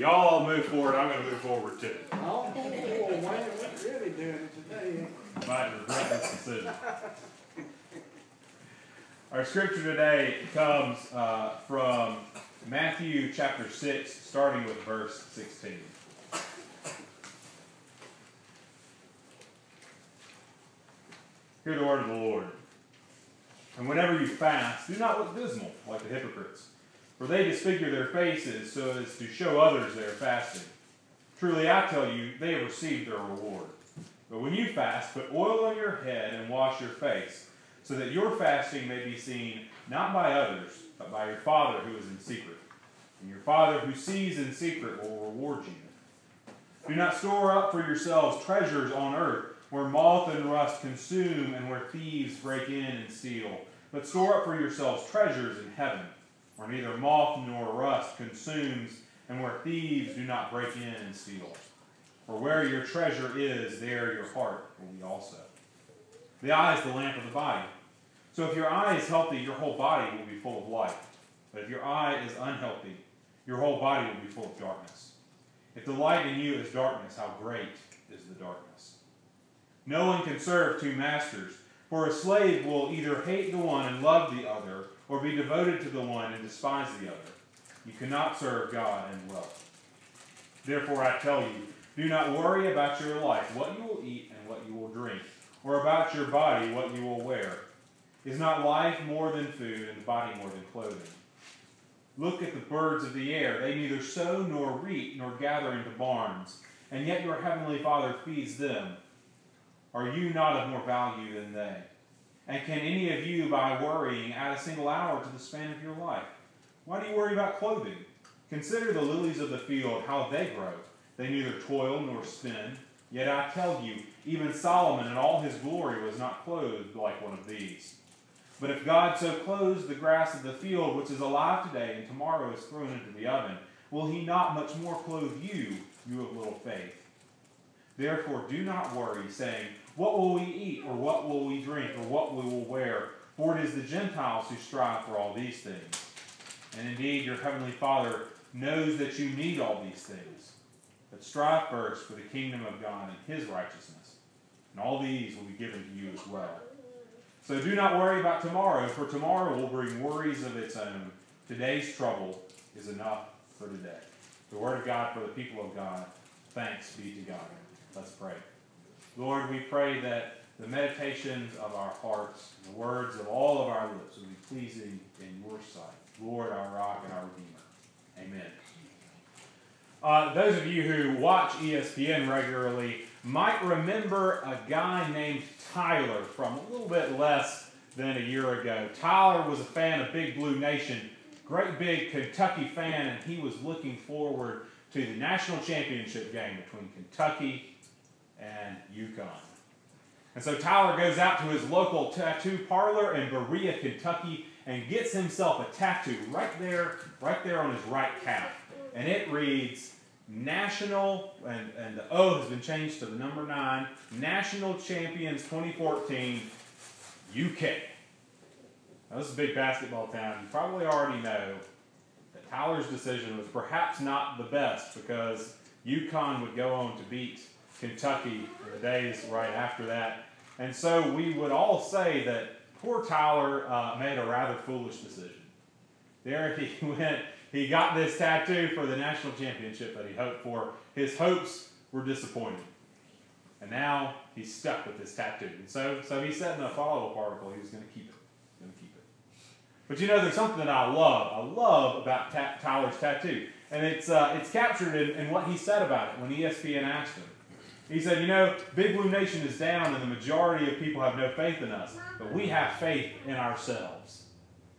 Y'all move forward. I'm going to move forward too. Oh, Wayne, we're really doing it today. Might regret this decision. Our scripture today comes uh, from Matthew chapter 6, starting with verse 16. Hear the word of the Lord. And whenever you fast, do not look dismal like the hypocrites, for they disfigure their faces so as to show others they are fasting. Truly I tell you, they have received their reward. But when you fast, put oil on your head and wash your face, so that your fasting may be seen not by others, but by your Father who is in secret. And your Father who sees in secret will reward you. Do not store up for yourselves treasures on earth, where moth and rust consume and where thieves break in and steal. But store up for yourselves treasures in heaven, where neither moth nor rust consumes, and where thieves do not break in and steal. For where your treasure is, there your heart will be also. The eye is the lamp of the body. So if your eye is healthy, your whole body will be full of light. But if your eye is unhealthy, your whole body will be full of darkness. If the light in you is darkness, how great is the darkness? No one can serve two masters, for a slave will either hate the one and love the other, or be devoted to the one and despise the other. You cannot serve God and wealth. Therefore, I tell you, do not worry about your life, what you will eat and what you will drink, or about your body, what you will wear. Is not life more than food, and the body more than clothing? Look at the birds of the air. They neither sow nor reap nor gather into barns, and yet your heavenly Father feeds them. Are you not of more value than they? And can any of you, by worrying, add a single hour to the span of your life? Why do you worry about clothing? Consider the lilies of the field, how they grow. They neither toil nor spin. Yet I tell you, even Solomon in all his glory was not clothed like one of these. But if God so clothes the grass of the field, which is alive today and tomorrow is thrown into the oven, will he not much more clothe you, you of little faith? Therefore do not worry, saying, What will we eat, or what will we drink, or what we will wear? For it is the Gentiles who strive for all these things. And indeed, your heavenly Father knows that you need all these things. But strive first for the kingdom of God and his righteousness, and all these will be given to you as well. So do not worry about tomorrow, for tomorrow will bring worries of its own. Today's trouble is enough for today. The word of God for the people of God. Thanks be to God. Let's pray. Lord, we pray that the meditations of our hearts, the words of all of our lips will be pleasing in your sight. Lord, our rock and our redeemer. Amen. Uh, those of you who watch ESPN regularly might remember a guy named Tyler from a little bit less than a year ago. Tyler was a fan of Big Blue Nation, great big Kentucky fan, and he was looking forward to the national championship game between Kentucky and UConn. And so Tyler goes out to his local tattoo parlor in Berea, Kentucky, and gets himself a tattoo right there, right there on his right calf. And it reads National, and, and the O has been changed to the number nine, National Champions 2014 UK. Now, this is a big basketball town. You probably already know that Tyler's decision was perhaps not the best because UConn would go on to beat Kentucky the days right after that. And so we would all say that poor Tyler uh, made a rather foolish decision. There he went he got this tattoo for the national championship that he hoped for. His hopes were disappointed. And now he's stuck with this tattoo. And so, so he said in a follow-up article he was going to keep it. Going to keep it. But you know, there's something that I love. I love about ta- Tyler's tattoo. And it's, uh, it's captured in, in what he said about it when ESPN asked him. He said, You know, Big Blue Nation is down and the majority of people have no faith in us, but we have faith in ourselves.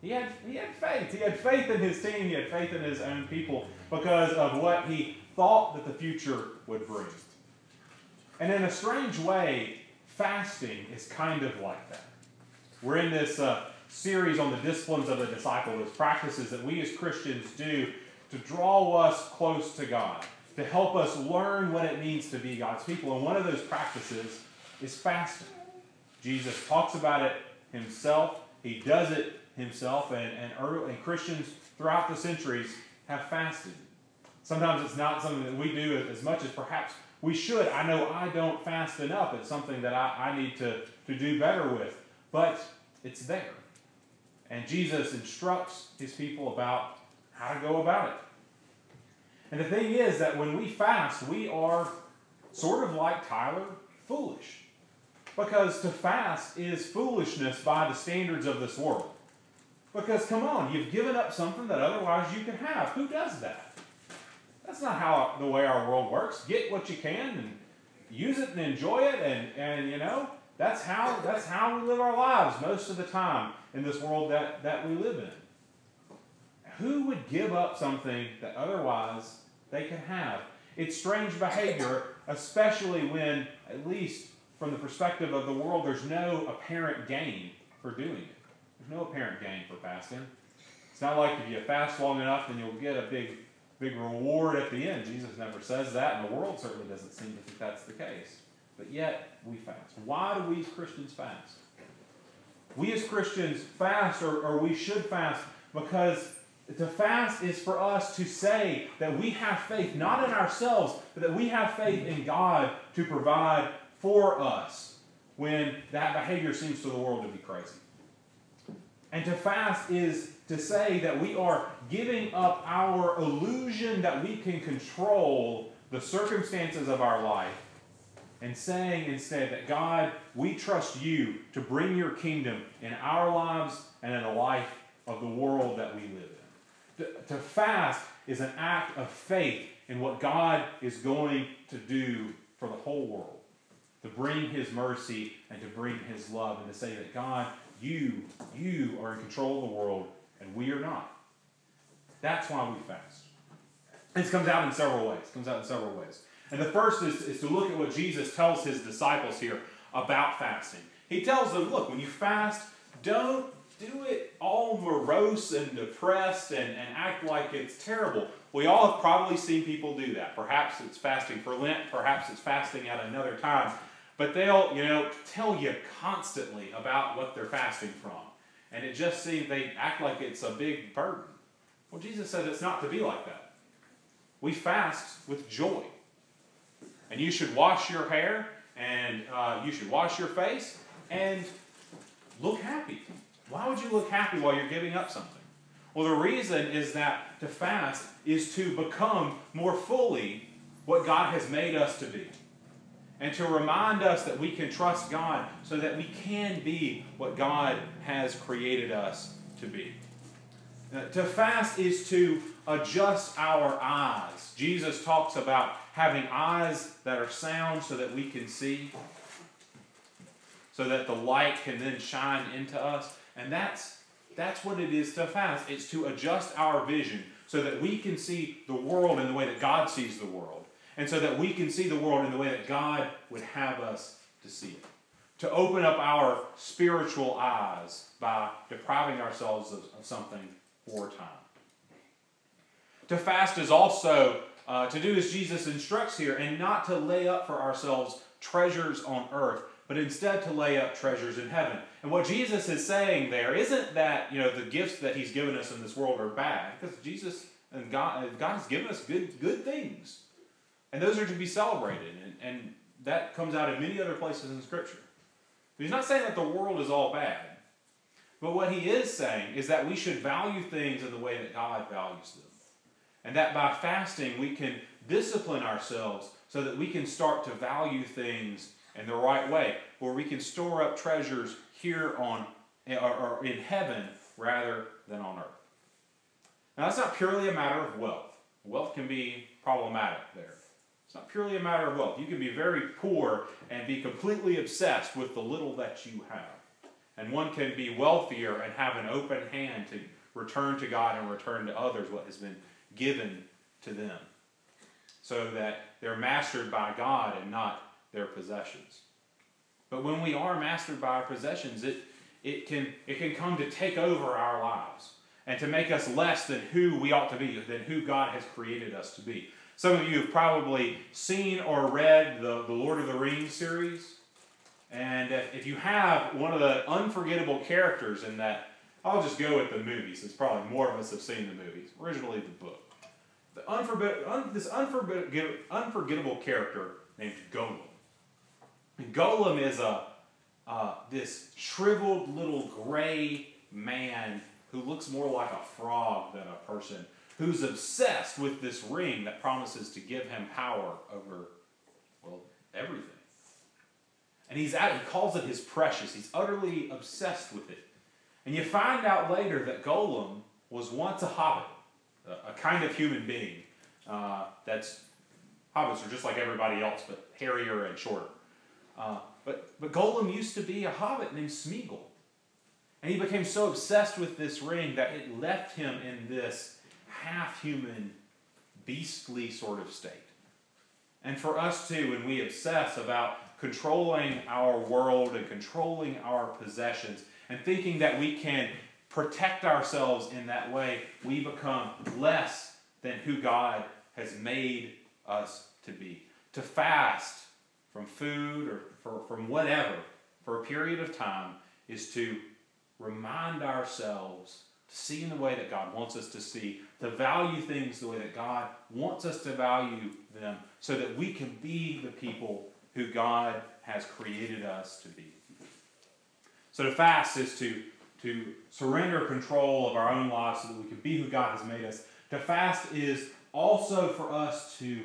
He had, he had faith. He had faith in his team. He had faith in his own people because of what he thought that the future would bring. And in a strange way, fasting is kind of like that. We're in this uh, series on the disciplines of the disciple, those practices that we as Christians do to draw us close to God, to help us learn what it means to be God's people. And one of those practices is fasting. Jesus talks about it himself, he does it himself, and, and, early, and Christians throughout the centuries have fasted. Sometimes it's not something that we do as much as perhaps we should. I know I don't fast enough. It's something that I, I need to, to do better with. But it's there. And Jesus instructs his people about how to go about it. And the thing is that when we fast, we are sort of like Tyler, foolish. Because to fast is foolishness by the standards of this world. Because come on, you've given up something that otherwise you could have. Who does that? That's not how the way our world works. Get what you can and use it and enjoy it and, and you know, that's how that's how we live our lives most of the time in this world that, that we live in. Who would give up something that otherwise they can have? It's strange behavior, especially when, at least from the perspective of the world, there's no apparent gain for doing it. There's no apparent gain for fasting. It's not like if you fast long enough, then you'll get a big, big reward at the end. Jesus never says that, and the world certainly doesn't seem to think that's the case. But yet, we fast. Why do we as Christians fast? We as Christians fast, or, or we should fast, because to fast is for us to say that we have faith, not in ourselves, but that we have faith in God to provide for us when that behavior seems to the world to be crazy. And to fast is to say that we are giving up our illusion that we can control the circumstances of our life and saying instead that God, we trust you to bring your kingdom in our lives and in the life of the world that we live in. To, to fast is an act of faith in what God is going to do for the whole world. To bring his mercy and to bring his love and to say that God, you, you are in control of the world and we are not. That's why we fast. This comes out in several ways. It comes out in several ways. And the first is, is to look at what Jesus tells his disciples here about fasting. He tells them, look, when you fast, don't do it all morose and depressed and, and act like it's terrible. We all have probably seen people do that. Perhaps it's fasting for Lent, perhaps it's fasting at another time. But they'll, you know, tell you constantly about what they're fasting from. And it just seems they act like it's a big burden. Well, Jesus says it's not to be like that. We fast with joy. And you should wash your hair and uh, you should wash your face and look happy. Why would you look happy while you're giving up something? Well, the reason is that to fast is to become more fully what God has made us to be. And to remind us that we can trust God so that we can be what God has created us to be. Uh, to fast is to adjust our eyes. Jesus talks about having eyes that are sound so that we can see, so that the light can then shine into us. And that's, that's what it is to fast. It's to adjust our vision so that we can see the world in the way that God sees the world. And so that we can see the world in the way that God would have us to see it. To open up our spiritual eyes by depriving ourselves of, of something for time. To fast is also uh, to do as Jesus instructs here and not to lay up for ourselves treasures on earth, but instead to lay up treasures in heaven. And what Jesus is saying there isn't that, you know, the gifts that he's given us in this world are bad, because Jesus and God, God has given us good, good things. And those are to be celebrated. And, and that comes out in many other places in Scripture. But he's not saying that the world is all bad. But what he is saying is that we should value things in the way that God values them. And that by fasting, we can discipline ourselves so that we can start to value things in the right way, where we can store up treasures here on or, in heaven rather than on earth. Now, that's not purely a matter of wealth. Wealth can be problematic there. It's not purely a matter of wealth. You can be very poor and be completely obsessed with the little that you have. And one can be wealthier and have an open hand to return to God and return to others what has been given to them. So that they're mastered by God and not their possessions. But when we are mastered by our possessions, it, it, can, it can come to take over our lives and to make us less than who we ought to be, than who God has created us to be. Some of you have probably seen or read the, the Lord of the Rings series. And if you have one of the unforgettable characters in that, I'll just go with the movies. It's probably more of us have seen the movies. Originally, the book. The unforget, un, this unforget, unforgettable character named Gollum. Gollum is a uh, this shriveled little gray man who looks more like a frog than a person, who's obsessed with this ring that promises to give him power over, well, everything. And he's at, he calls it his precious. He's utterly obsessed with it. And you find out later that Gollum was once a hobbit, a, a kind of human being. Uh, that's hobbits are just like everybody else, but hairier and shorter. Uh, but, but Gollum used to be a hobbit named Smeagol. And he became so obsessed with this ring that it left him in this half human, beastly sort of state. And for us too, when we obsess about controlling our world and controlling our possessions and thinking that we can protect ourselves in that way, we become less than who God has made us to be. To fast from food or for, from whatever for a period of time is to remind ourselves to see in the way that God wants us to see, to value things the way that God wants us to value them, so that we can be the people who God has created us to be. So to fast is to, to surrender control of our own lives so that we can be who God has made us. To fast is also for us to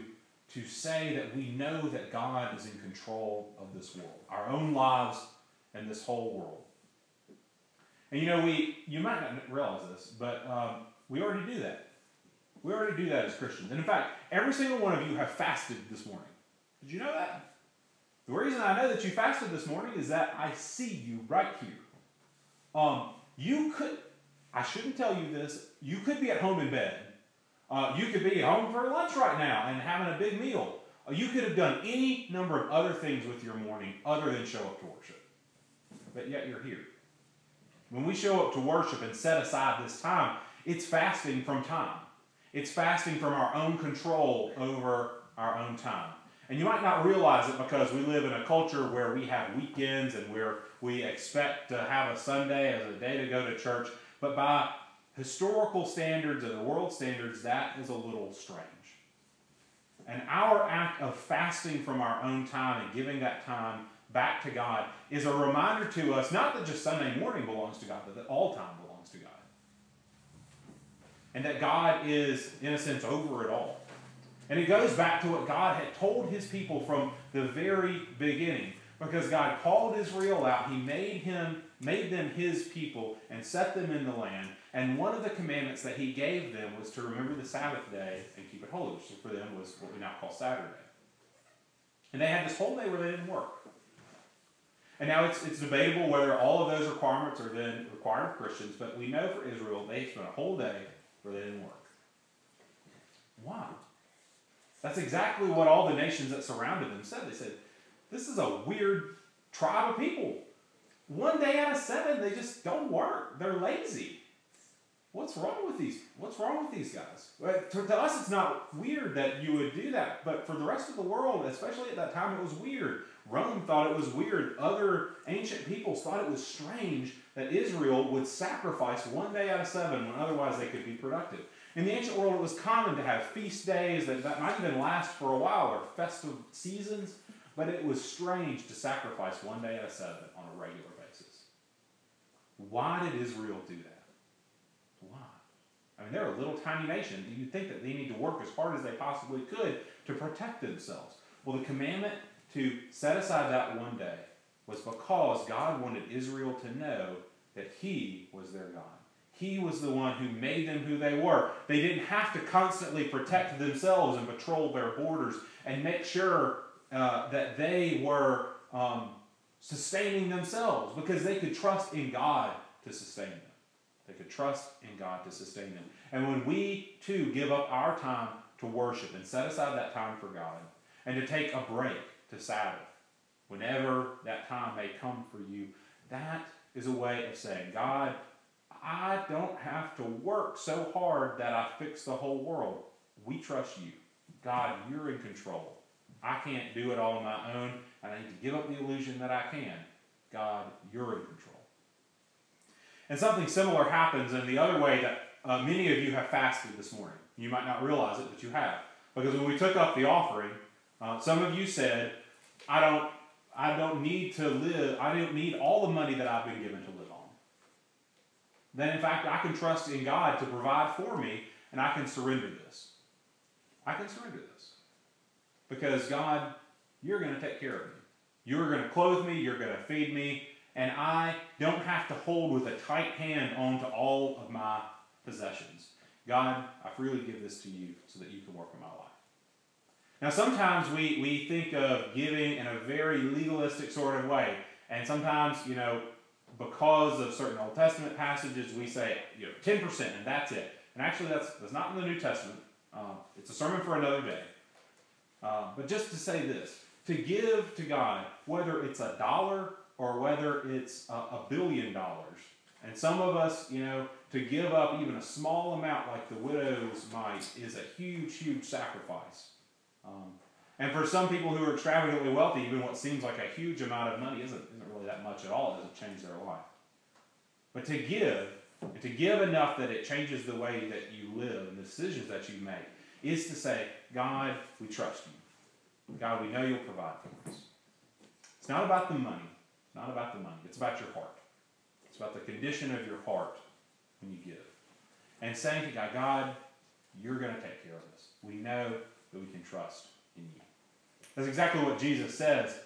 to say that we know that God is in control of this world, our own lives and this whole world. And you know, we you might not realize this, but um, we already do that. We already do that as Christians. And in fact, every single one of you have fasted this morning. Did you know that? The reason I know that you fasted this morning is that I see you right here. Um, you could, I shouldn't tell you this, you could be at home in bed uh, you could be home for lunch right now and having a big meal. Uh, you could have done any number of other things with your morning other than show up to worship. But yet you're here. When we show up to worship and set aside this time, it's fasting from time. It's fasting from our own control over our own time. And you might not realize it because we live in a culture where we have weekends and where we expect to have a Sunday as a day to go to church. But by historical standards and the world standards, that is a little strange. And our act of fasting from our own time and giving that time back to God is a reminder to us not that just Sunday morning belongs to God, but that all time belongs to God. And that God is, in a sense, over it all. And it goes back to what God had told his people from the very beginning. Because God called Israel out, he made him made them his people and set them in the land. And one of the commandments that he gave them was to remember the Sabbath day and keep it holy, which for them was what we now call Saturday. And they had this whole day where they didn't work. And now it's, it's debatable whether all of those requirements are then required of Christians, but we know for Israel they spent a whole day where they didn't work. Why? That's exactly what all the nations that surrounded them said. They said, This is a weird tribe of people. One day out of seven, they just don't work. They're lazy. What's wrong with these? What's wrong with these guys? To, to, us, it's not weird that you would do that, but for the rest of the world, especially at that time, it was weird. Rome thought it was weird. Other ancient peoples thought it was strange that Israel would sacrifice one day out of seven when otherwise they could be productive. In the ancient world, it was common to have feast days that, that might even last for a while or festive seasons, but it was strange to sacrifice one day out of seven on a regular basis. why did Israel do that? I mean, they're a little tiny nation. Do you think that they need to work as hard as they possibly could to protect themselves? Well, the commandment to set aside that one day was because God wanted Israel to know that He was their God. He was the one who made them who they were. They didn't have to constantly protect themselves and patrol their borders and make sure uh, that they were um, sustaining themselves because they could trust in God to sustain them. They could trust in God to sustain them. And when we too give up our time to worship and set aside that time for God and to take a break to Sabbath, whenever that time may come for you, that is a way of saying, God, I don't have to work so hard that I fix the whole world. We trust you. God, you're in control. I can't do it all on my own, and I need to give up the illusion that I can. God, you're in control. And something similar happens in the other way that uh, many of you have fasted this morning. You might not realize it, but you have. Because when we took up the offering, uh, some of you said, I don't, I don't need to live, I don't need all the money that I've been given to live on. Then, in fact, I can trust in God to provide for me, and I can surrender this. I can surrender this. Because, God, you're going to take care of me. You're going to clothe me, you're going to feed me, and I don't have to hold with a tight hand onto all of my possessions. God, I freely give this to you so that you can work in my life. Now, sometimes we, we think of giving in a very legalistic sort of way. And sometimes, you know, because of certain Old Testament passages, we say, you know, 10% and that's it. And actually, that's, that's not in the New Testament. Uh, it's a sermon for another day. Uh, but just to say this to give to God, whether it's a dollar or whether it's a, a billion dollars, and some of us, you know, to give up even a small amount like the widow's mite is a huge, huge sacrifice. Um, and for some people who are extravagantly wealthy, even what seems like a huge amount of money isn't, isn't really that much at all. It doesn't change their life. But to give, and to give enough that it changes the way that you live and the decisions that you make, is to say, God, we trust you. God, we know you'll provide for us. It's not about the money. Not about the money. It's about your heart. It's about the condition of your heart when you give. And saying to God, God, you're going to take care of us. We know that we can trust in you. That's exactly what Jesus says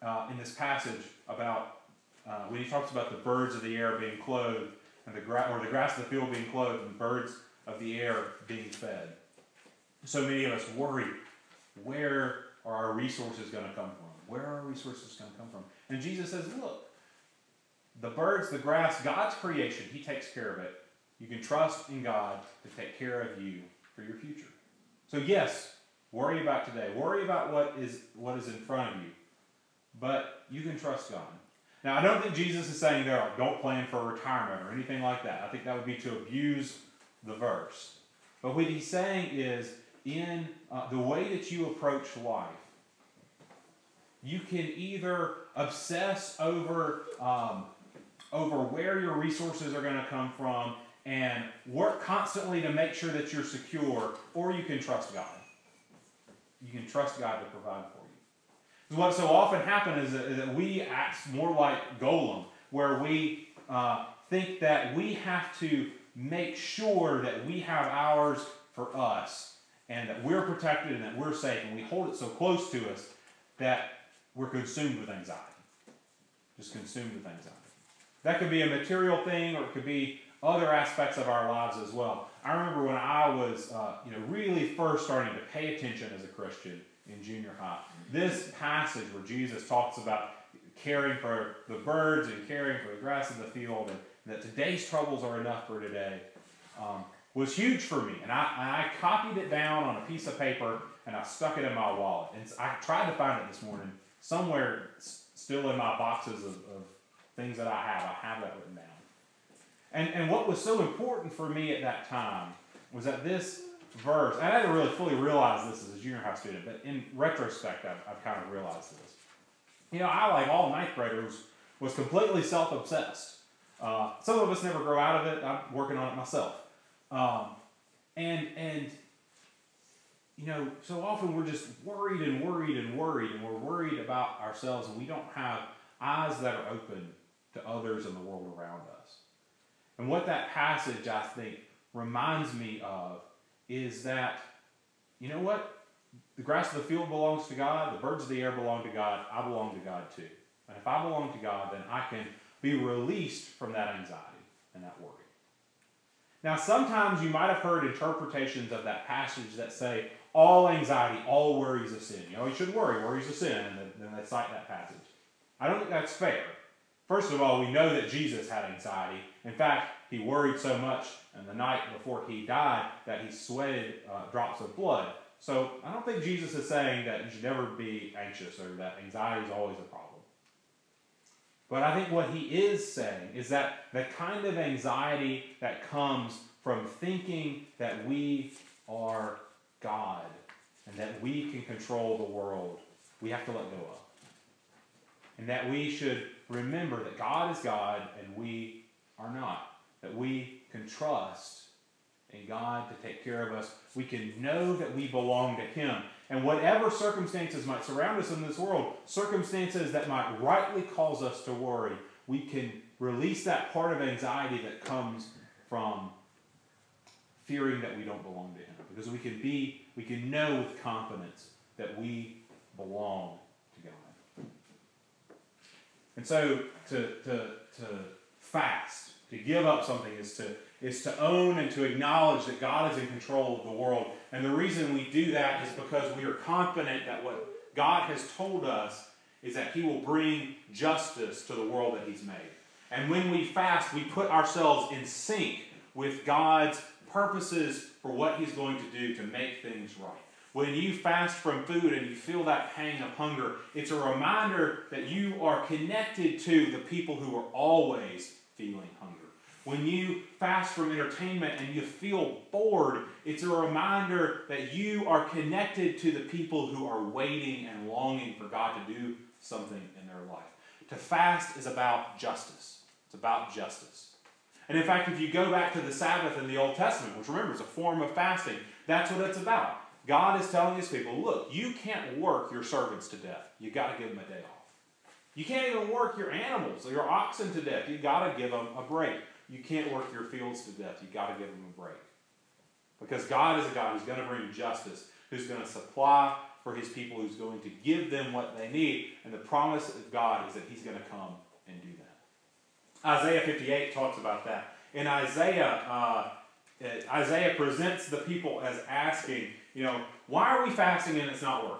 uh, in this passage about uh, when he talks about the birds of the air being clothed, and the gra- or the grass of the field being clothed, and birds of the air being fed. So many of us worry where are our resources going to come from? Where are our resources going to come from? And Jesus says, look, the birds, the grass, God's creation, He takes care of it. You can trust in God to take care of you for your future. So, yes, Worry about today. Worry about what is what is in front of you. But you can trust God. Now, I don't think Jesus is saying there, don't plan for retirement or anything like that. I think that would be to abuse the verse. But what he's saying is, in uh, the way that you approach life, you can either obsess over um, over where your resources are going to come from and work constantly to make sure that you're secure, or you can trust God you can trust God to provide for you. What so often happens is that, we act more like Gollum, where we uh, think that we have to make sure that we have ours for us and that we're protected and that we're safe, and we hold it so close to us that we're consumed with anxiety. Just consumed with anxiety. That could be a material thing, or it could be other aspects of our lives as well. I remember when I was, uh, you know, really first starting to pay attention as a Christian in junior high. This passage where Jesus talks about caring for the birds and caring for the grass in the field, and that today's troubles are enough for today, um, was huge for me. And I, I copied it down on a piece of paper and I stuck it in my wallet. And I tried to find it this morning somewhere still in my boxes of, of things that I have. I have that written down. And, and what was so important for me at that time was that this verse, and I didn't really fully realize this as a junior high student, but in retrospect, I've, I've kind of realized this. You know, I, like all ninth graders, was completely self obsessed. Uh, some of us never grow out of it. I'm working on it myself. Um, and, and, you know, so often we're just worried and worried and worried, and we're worried about ourselves, and we don't have eyes that are open to others in the world around us. And what that passage, I think, reminds me of is that, you know what? The grass of the field belongs to God, the birds of the air belong to God, I belong to God too. And if I belong to God, then I can be released from that anxiety and that worry. Now, sometimes you might have heard interpretations of that passage that say, all anxiety, all worry is a sin. You know, you should worry, is a sin, and then they cite that passage. I don't think that's fair. First of all, we know that Jesus had anxiety. In fact, he worried so much in the night before he died that he sweated uh, drops of blood. So I don't think Jesus is saying that you should never be anxious or that anxiety is always a problem. But I think what he is saying is that the kind of anxiety that comes from thinking that we are God and that we can control the world, we have to let go of. And that we should remember that God is God and we are not. That we can trust in God to take care of us. We can know that we belong to Him. And whatever circumstances might surround us in this world, circumstances that might rightly cause us to worry, we can release that part of anxiety that comes from fearing that we don't belong to Him. Because we can be, we can know with confidence that we belong to God. And so to, to, to fast, to give up something is to is to own and to acknowledge that God is in control of the world. And the reason we do that is because we are confident that what God has told us is that He will bring justice to the world that He's made. And when we fast, we put ourselves in sync with God's purposes for what He's going to do to make things right. When you fast from food and you feel that pang of hunger, it's a reminder that you are connected to the people who are always feeling hunger. When you fast from entertainment and you feel bored, it's a reminder that you are connected to the people who are waiting and longing for God to do something in their life. To fast is about justice. It's about justice. And in fact, if you go back to the Sabbath in the Old Testament, which remember is a form of fasting, that's what it's about. God is telling his people, look, you can't work your servants to death. You've got to give them a day off. You can't even work your animals, your oxen to death. You've got to give them a break. You can't work your fields to death. You've got to give them a break. Because God is a God who's going to bring justice, who's going to supply for his people, who's going to give them what they need. And the promise of God is that he's going to come and do that. Isaiah 58 talks about that. In Isaiah, uh, Isaiah presents the people as asking, you know, why are we fasting and it's not working?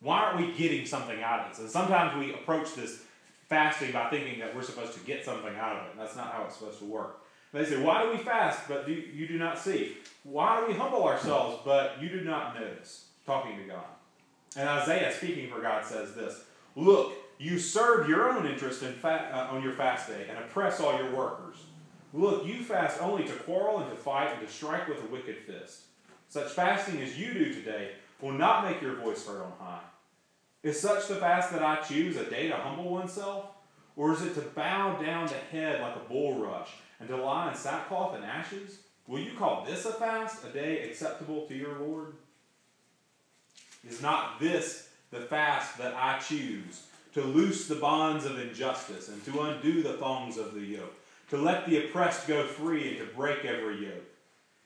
Why aren't we getting something out of this? And sometimes we approach this fasting by thinking that we're supposed to get something out of it. That's not how it's supposed to work. They say, Why do we fast, but do, you do not see? Why do we humble ourselves, but you do not notice? Talking to God. And Isaiah, speaking for God, says this Look, you serve your own interest in fa- uh, on your fast day and oppress all your workers. Look, you fast only to quarrel and to fight and to strike with a wicked fist. Such fasting as you do today will not make your voice heard on high. Is such the fast that I choose, a day to humble oneself? Or is it to bow down the head like a bulrush and to lie in sackcloth and ashes? Will you call this a fast, a day acceptable to your Lord? Is not this the fast that I choose, to loose the bonds of injustice and to undo the thongs of the yoke, to let the oppressed go free and to break every yoke?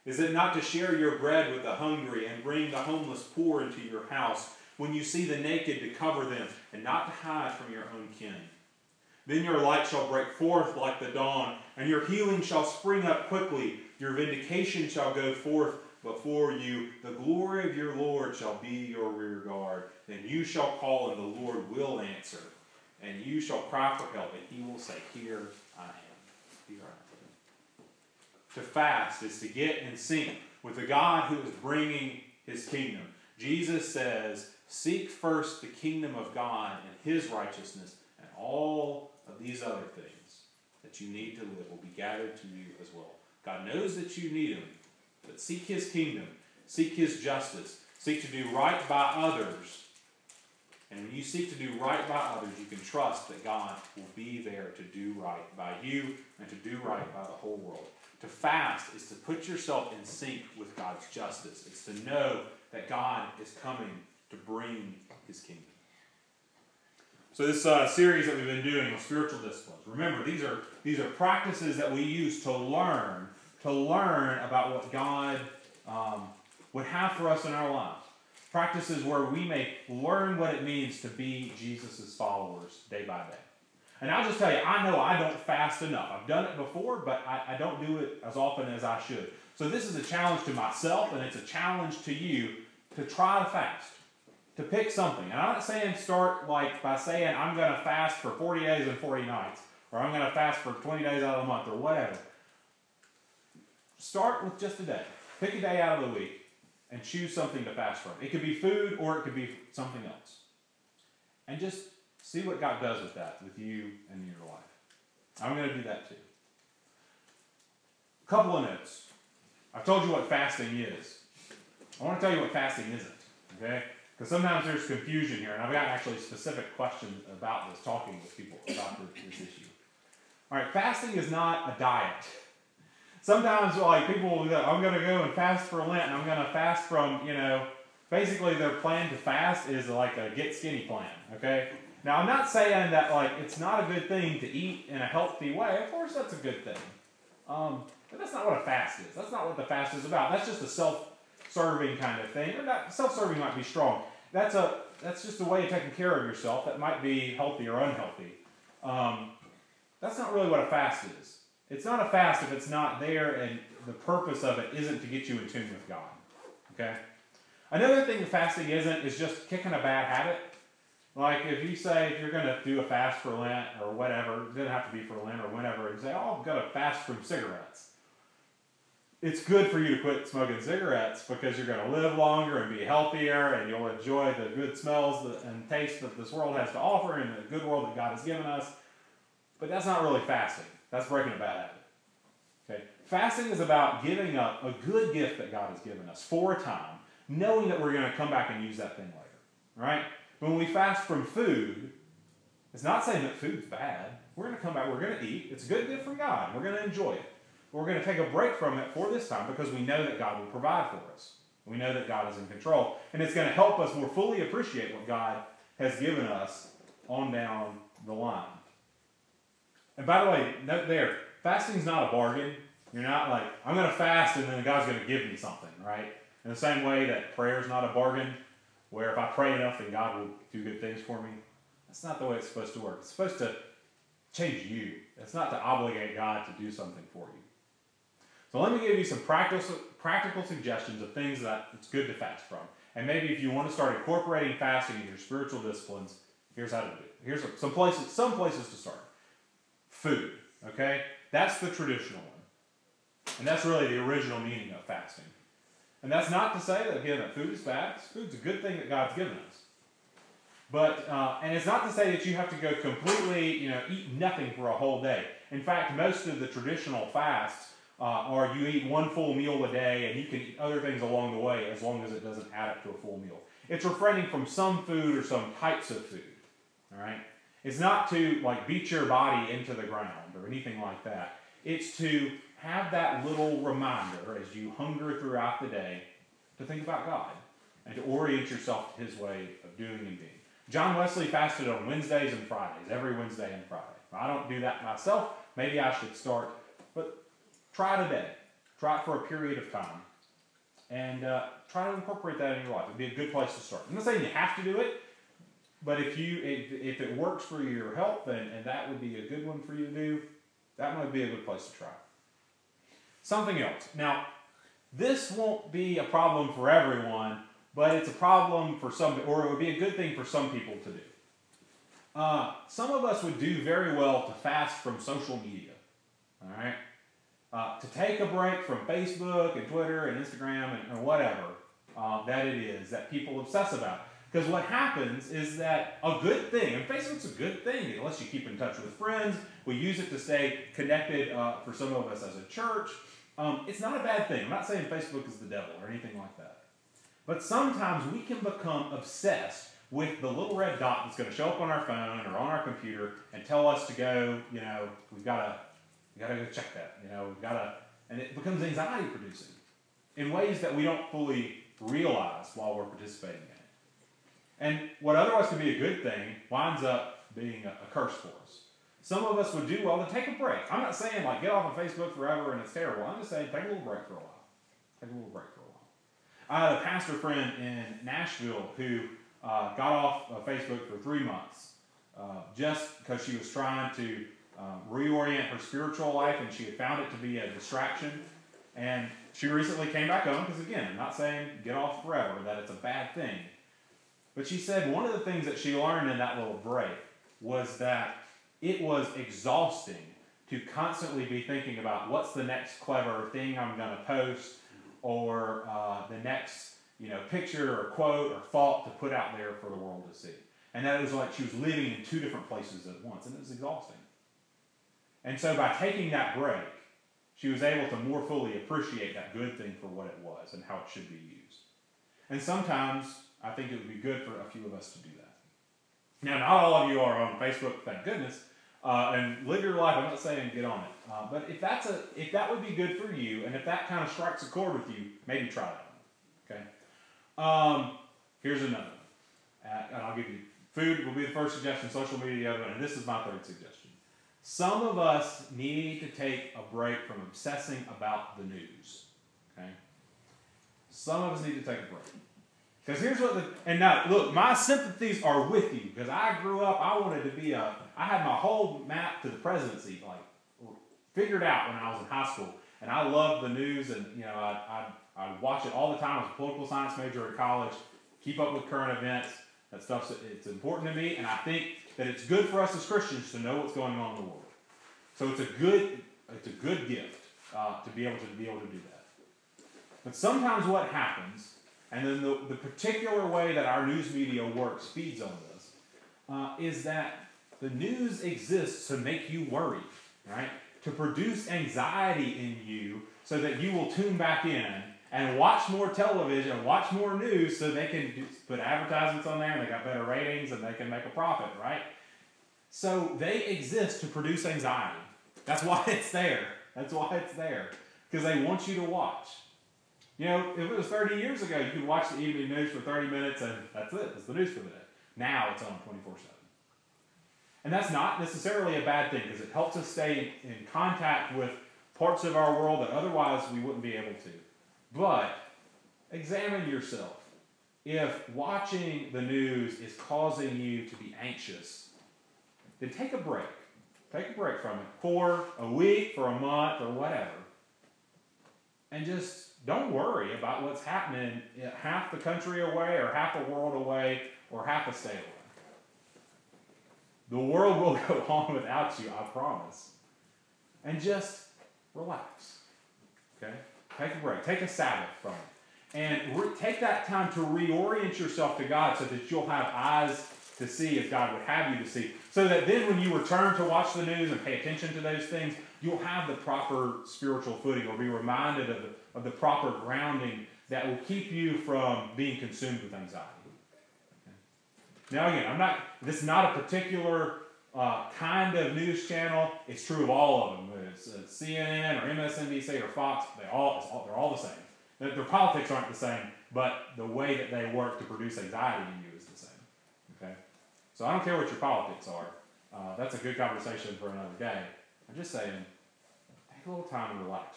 Is it not to share your bread with the hungry and bring the homeless poor into your house? when you see the naked to cover them, and not to hide from your own kin. Then your light shall break forth like the dawn, and your healing shall spring up quickly. Your vindication shall go forth before you. The glory of your Lord shall be your rear guard. Then you shall call, and the Lord will answer. And you shall cry for help, and he will say, Here I am. Here I am. To fast is to get in sync with the God who is bringing his kingdom. Jesus says, Seek first the kingdom of God and his righteousness, and all of these other things that you need to live will be gathered to you as well. God knows that you need him, but seek his kingdom, seek his justice, seek to do right by others. And when you seek to do right by others, you can trust that God will be there to do right by you and to do right by the whole world. To fast is to put yourself in sync with God's justice. It's to know that God is coming to bring his kingdom. So this uh, series that we've been doing on spiritual disciplines. Remember, these are these are practices that we use to learn to learn about what God um, would have for us in our lives. Practices where we may learn what it means to be Jesus' followers day by day. And I'll just tell you, I know I don't fast enough. I've done it before, but I, I don't do it as often as I should. So this is a challenge to myself, and it's a challenge to you to try to fast to pick something. And I'm not saying start like by saying I'm going to fast for 40 days and 40 nights, or I'm going to fast for 20 days out of the month, or whatever. Start with just a day. Pick a day out of the week and choose something to fast from. It could be food or it could be something else. And just see what God does with that, with you and your life. I'm going to do that too. A couple of notes. I've told you what fasting is. I want to tell you what fasting isn't. Okay? Because sometimes there's confusion here, and I've got actually specific questions about this, talking with people about this, issue. All right, fasting is not a diet. Sometimes, like people will go, I'm going to go and fast for Lent, and I'm going to fast from, you know, basically their plan to fast is like a get skinny plan. Okay. Now, I'm not saying that like it's not a good thing to eat in a healthy way. Of course, that's a good thing. Um, but that's not what a fast is. That's not what the fast is about. That's just a self-serving kind of thing. Or not self-serving might be strong. That's a that's just a way of taking care of yourself that might be healthy or unhealthy. Um, that's not really what a fast is. It's not a fast if it's not there and the purpose of it isn't to get you in tune with God. Okay? Another thing fasting isn't is just kicking a bad habit. Like if you say if you're going to do a fast for Lent or whatever, it doesn't have to be for Lent or whenever, and say, oh, I've got to fast from cigarettes it's good for you to quit smoking cigarettes because you're going to live longer and be healthier and you'll enjoy the good smells and taste that this world has to offer and the good world that God has given us. But that's not really fasting. That's breaking a bad habit. Okay? Fasting is about giving up a good gift that God has given us for a time, knowing that we're going to come back and use that thing later. Right? When we fast from food, it's not saying that food's bad. We're going to come back, we're going to eat. It's a good gift from God. We're going to enjoy it. We're going to take a break from it for this time because we know that God will provide for us. We know that God is in control. And it's going to help us more fully appreciate what God has given us on down the line. And by the way, note there, fasting is not a bargain. You're not like, I'm going to fast and then God's going to give me something, right? In the same way that prayer is not a bargain, where if I pray enough, then God will do good things for me. That's not the way it's supposed to work. It's supposed to change you. It's not to obligate God to do something for you. So let me give you some practical, practical suggestions of things that it's good to fast from. And maybe if you want to start incorporating fasting in your spiritual disciplines, here's how to do it. Here's some places, some places to start. Food, okay? That's the traditional one. And that's really the original meaning of fasting. And that's not to say that, again, that food is bad. Food's a good thing that God's given us. But, uh, and it's not to say that you have to go completely, you know, eat nothing for a whole day. In fact, most of the traditional fasts uh, or you eat one full meal a day and you can eat other things along the way as long as it doesn't add up to a full meal. It's refraining from some food or some types of food. All right? It's not to like beat your body into the ground or anything like that. It's to have that little reminder as you hunger throughout the day to think about God and to orient yourself to His way of doing and being. John Wesley fasted on Wednesdays and Fridays, every Wednesday and Friday. I don't do that myself. Maybe I should start, but Try it a day. Try it for a period of time. And uh, try to incorporate that in your life. It'd be a good place to start. I'm not saying you have to do it, but if you if, if it works for your health and, and that would be a good one for you to do, that might be a good place to try. Something else. Now, this won't be a problem for everyone, but it's a problem for some, or it would be a good thing for some people to do. Uh, some of us would do very well to fast from social media. All right? uh, to take a break from Facebook and Twitter and Instagram and, or whatever uh, that it is that people obsess about. Because what happens is that a good thing, and Facebook's a good thing, unless you keep in touch with friends. We use it to stay connected uh, for some of us as a church. Um, it's not a bad thing. I'm not saying Facebook is the devil or anything like that. But sometimes we can become obsessed with the little red dot that's going to show up on our phone or on our computer and tell us to go, you know, we've got to we gotta go check that. You know, we've gotta, and it becomes anxiety producing in ways that we don't fully realize while we're participating in it. And what otherwise could be a good thing winds up being a, a curse for us. Some of us would do well to take a break. I'm not saying like get off of Facebook forever and it's terrible. I'm just saying take a little break for a while. Take a little break for a while. I had a pastor friend in Nashville who uh, got off of Facebook for three months uh, just because she was trying to um, reorient her spiritual life, and she had found it to be a distraction. And she recently came back on because, again, I'm not saying get off forever, that it's a bad thing. But she said one of the things that she learned in that little break was that it was exhausting to constantly be thinking about what's the next clever thing I'm going to post or uh, the next you know picture or quote or thought to put out there for the world to see. And that was like she was living in two different places at once, and it was exhausting. And so by taking that break, she was able to more fully appreciate that good thing for what it was and how it should be used. And sometimes I think it would be good for a few of us to do that. Now, not all of you are on Facebook, thank goodness, uh, and live your life. I'm not saying get on it, uh, but if that's a if that would be good for you, and if that kind of strikes a chord with you, maybe try that. Okay. Um, here's another. One. Uh, and I'll give you food will be the first suggestion. Social media the other and this is my third suggestion. Some of us need to take a break from obsessing about the news. Okay. Some of us need to take a break. Because here's what the and now look, my sympathies are with you because I grew up. I wanted to be a. I had my whole map to the presidency like figured out when I was in high school, and I loved the news, and you know I I I watch it all the time. I was a political science major in college. Keep up with current events. That stuff's it's important to me, and I think that it's good for us as Christians to know what's going on in the world. So it's a good it's a good gift uh, to be able to be able to do that. But sometimes what happens and then the, the particular way that our news media works feeds on this uh, is that the news exists to make you worry, right? To produce anxiety in you so that you will tune back in and watch more television, watch more news so they can do, put advertisements on there and they got better ratings and they can make a profit, right? So they exist to produce anxiety. That's why it's there. That's why it's there. Because they want you to watch. You know, if it was 30 years ago, you could watch the evening news for 30 minutes and that's it. That's the news for the day. Now it's on 24 7. And that's not necessarily a bad thing because it helps us stay in contact with parts of our world that otherwise we wouldn't be able to. But examine yourself. If watching the news is causing you to be anxious, then take a break. Take a break from it for a week, for a month, or whatever. And just don't worry about what's happening half the country away or half the world away or half a state away. The world will go on without you, I promise. And just relax. Okay? Take a break. Take a Sabbath from it. And re- take that time to reorient yourself to God so that you'll have eyes to see as God would have you to see. So that then when you return to watch the news and pay attention to those things, you'll have the proper spiritual footing or be reminded of the of the proper grounding that will keep you from being consumed with anxiety. Okay. Now, again, I'm not. This is not a particular uh, kind of news channel. It's true of all of them. It's, it's CNN or MSNBC or Fox. They all, all they're all the same. Their, their, politics aren't the same, but the way that they work to produce anxiety in you is the same. Okay. So I don't care what your politics are. Uh, that's a good conversation for another day. I'm just saying, take a little time to relax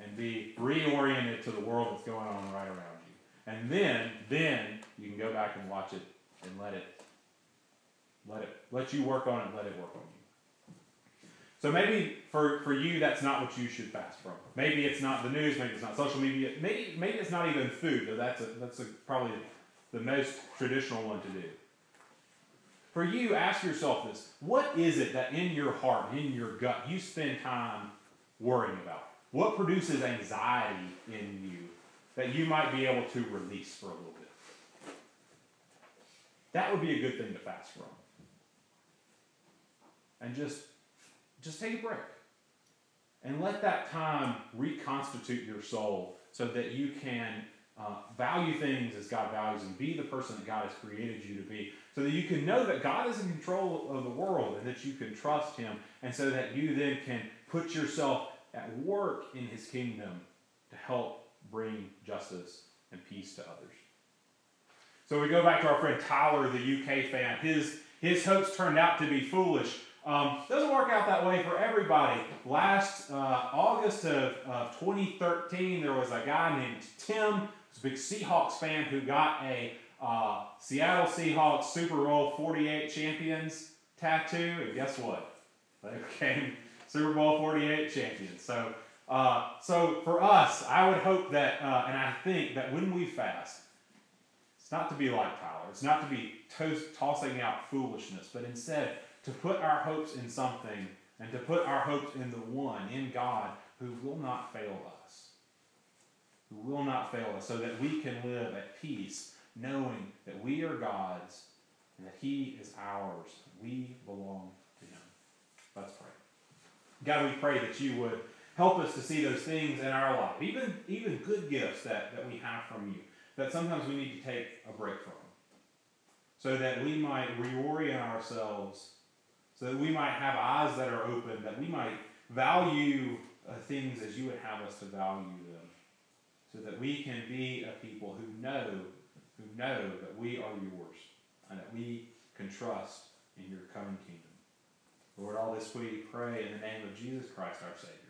and be reoriented to the world that's going on right around you. And then, then you can go back and watch it and let it, let it, let you work on it, let it work on you. So maybe for, for you, that's not what you should fast from. Maybe it's not the news, maybe it's not social media, maybe, maybe it's not even food, though that's, a, that's a, probably the most traditional one to do. For you, ask yourself this what is it that in your heart, in your gut, you spend time worrying about? What produces anxiety in you that you might be able to release for a little bit? That would be a good thing to fast from. And just just take a break. And let that time reconstitute your soul so that you can uh, value things as God values and be the person that God has created you to be. So that you can know that God is in control of the world and that you can trust Him. And so that you then can put yourself at work in his kingdom to help bring justice and peace to others. So we go back to our friend Tyler, the UK fan. His, his hopes turned out to be foolish. Um, doesn't work out that way for everybody. Last uh, August of, of 2013, there was a guy named Tim, big Seahawks fan, who got a uh, Seattle Seahawks Super Bowl 48 champions tattoo. And guess what? They became Super Bowl 48 champions. So, uh, so for us, I would hope that, uh, and I think that when we fast, it's not to be like Tyler. It's not to be tossing out foolishness, but instead to put our hopes in something and to put our hopes in the one, in God, who will not fail us. Who will not fail us, so that we can live at peace, knowing that we are God's and that He is ours. We belong to Him. Let's pray. God, we pray that you would help us to see those things in our life, even, even good gifts that, that we have from you, that sometimes we need to take a break from, so that we might reorient ourselves so that we might have eyes that are open, that we might value uh, things as you would have us to value so that we can be a people who know, who know that we are yours, and that we can trust in your coming kingdom. Lord, all this we pray in the name of Jesus Christ our Savior.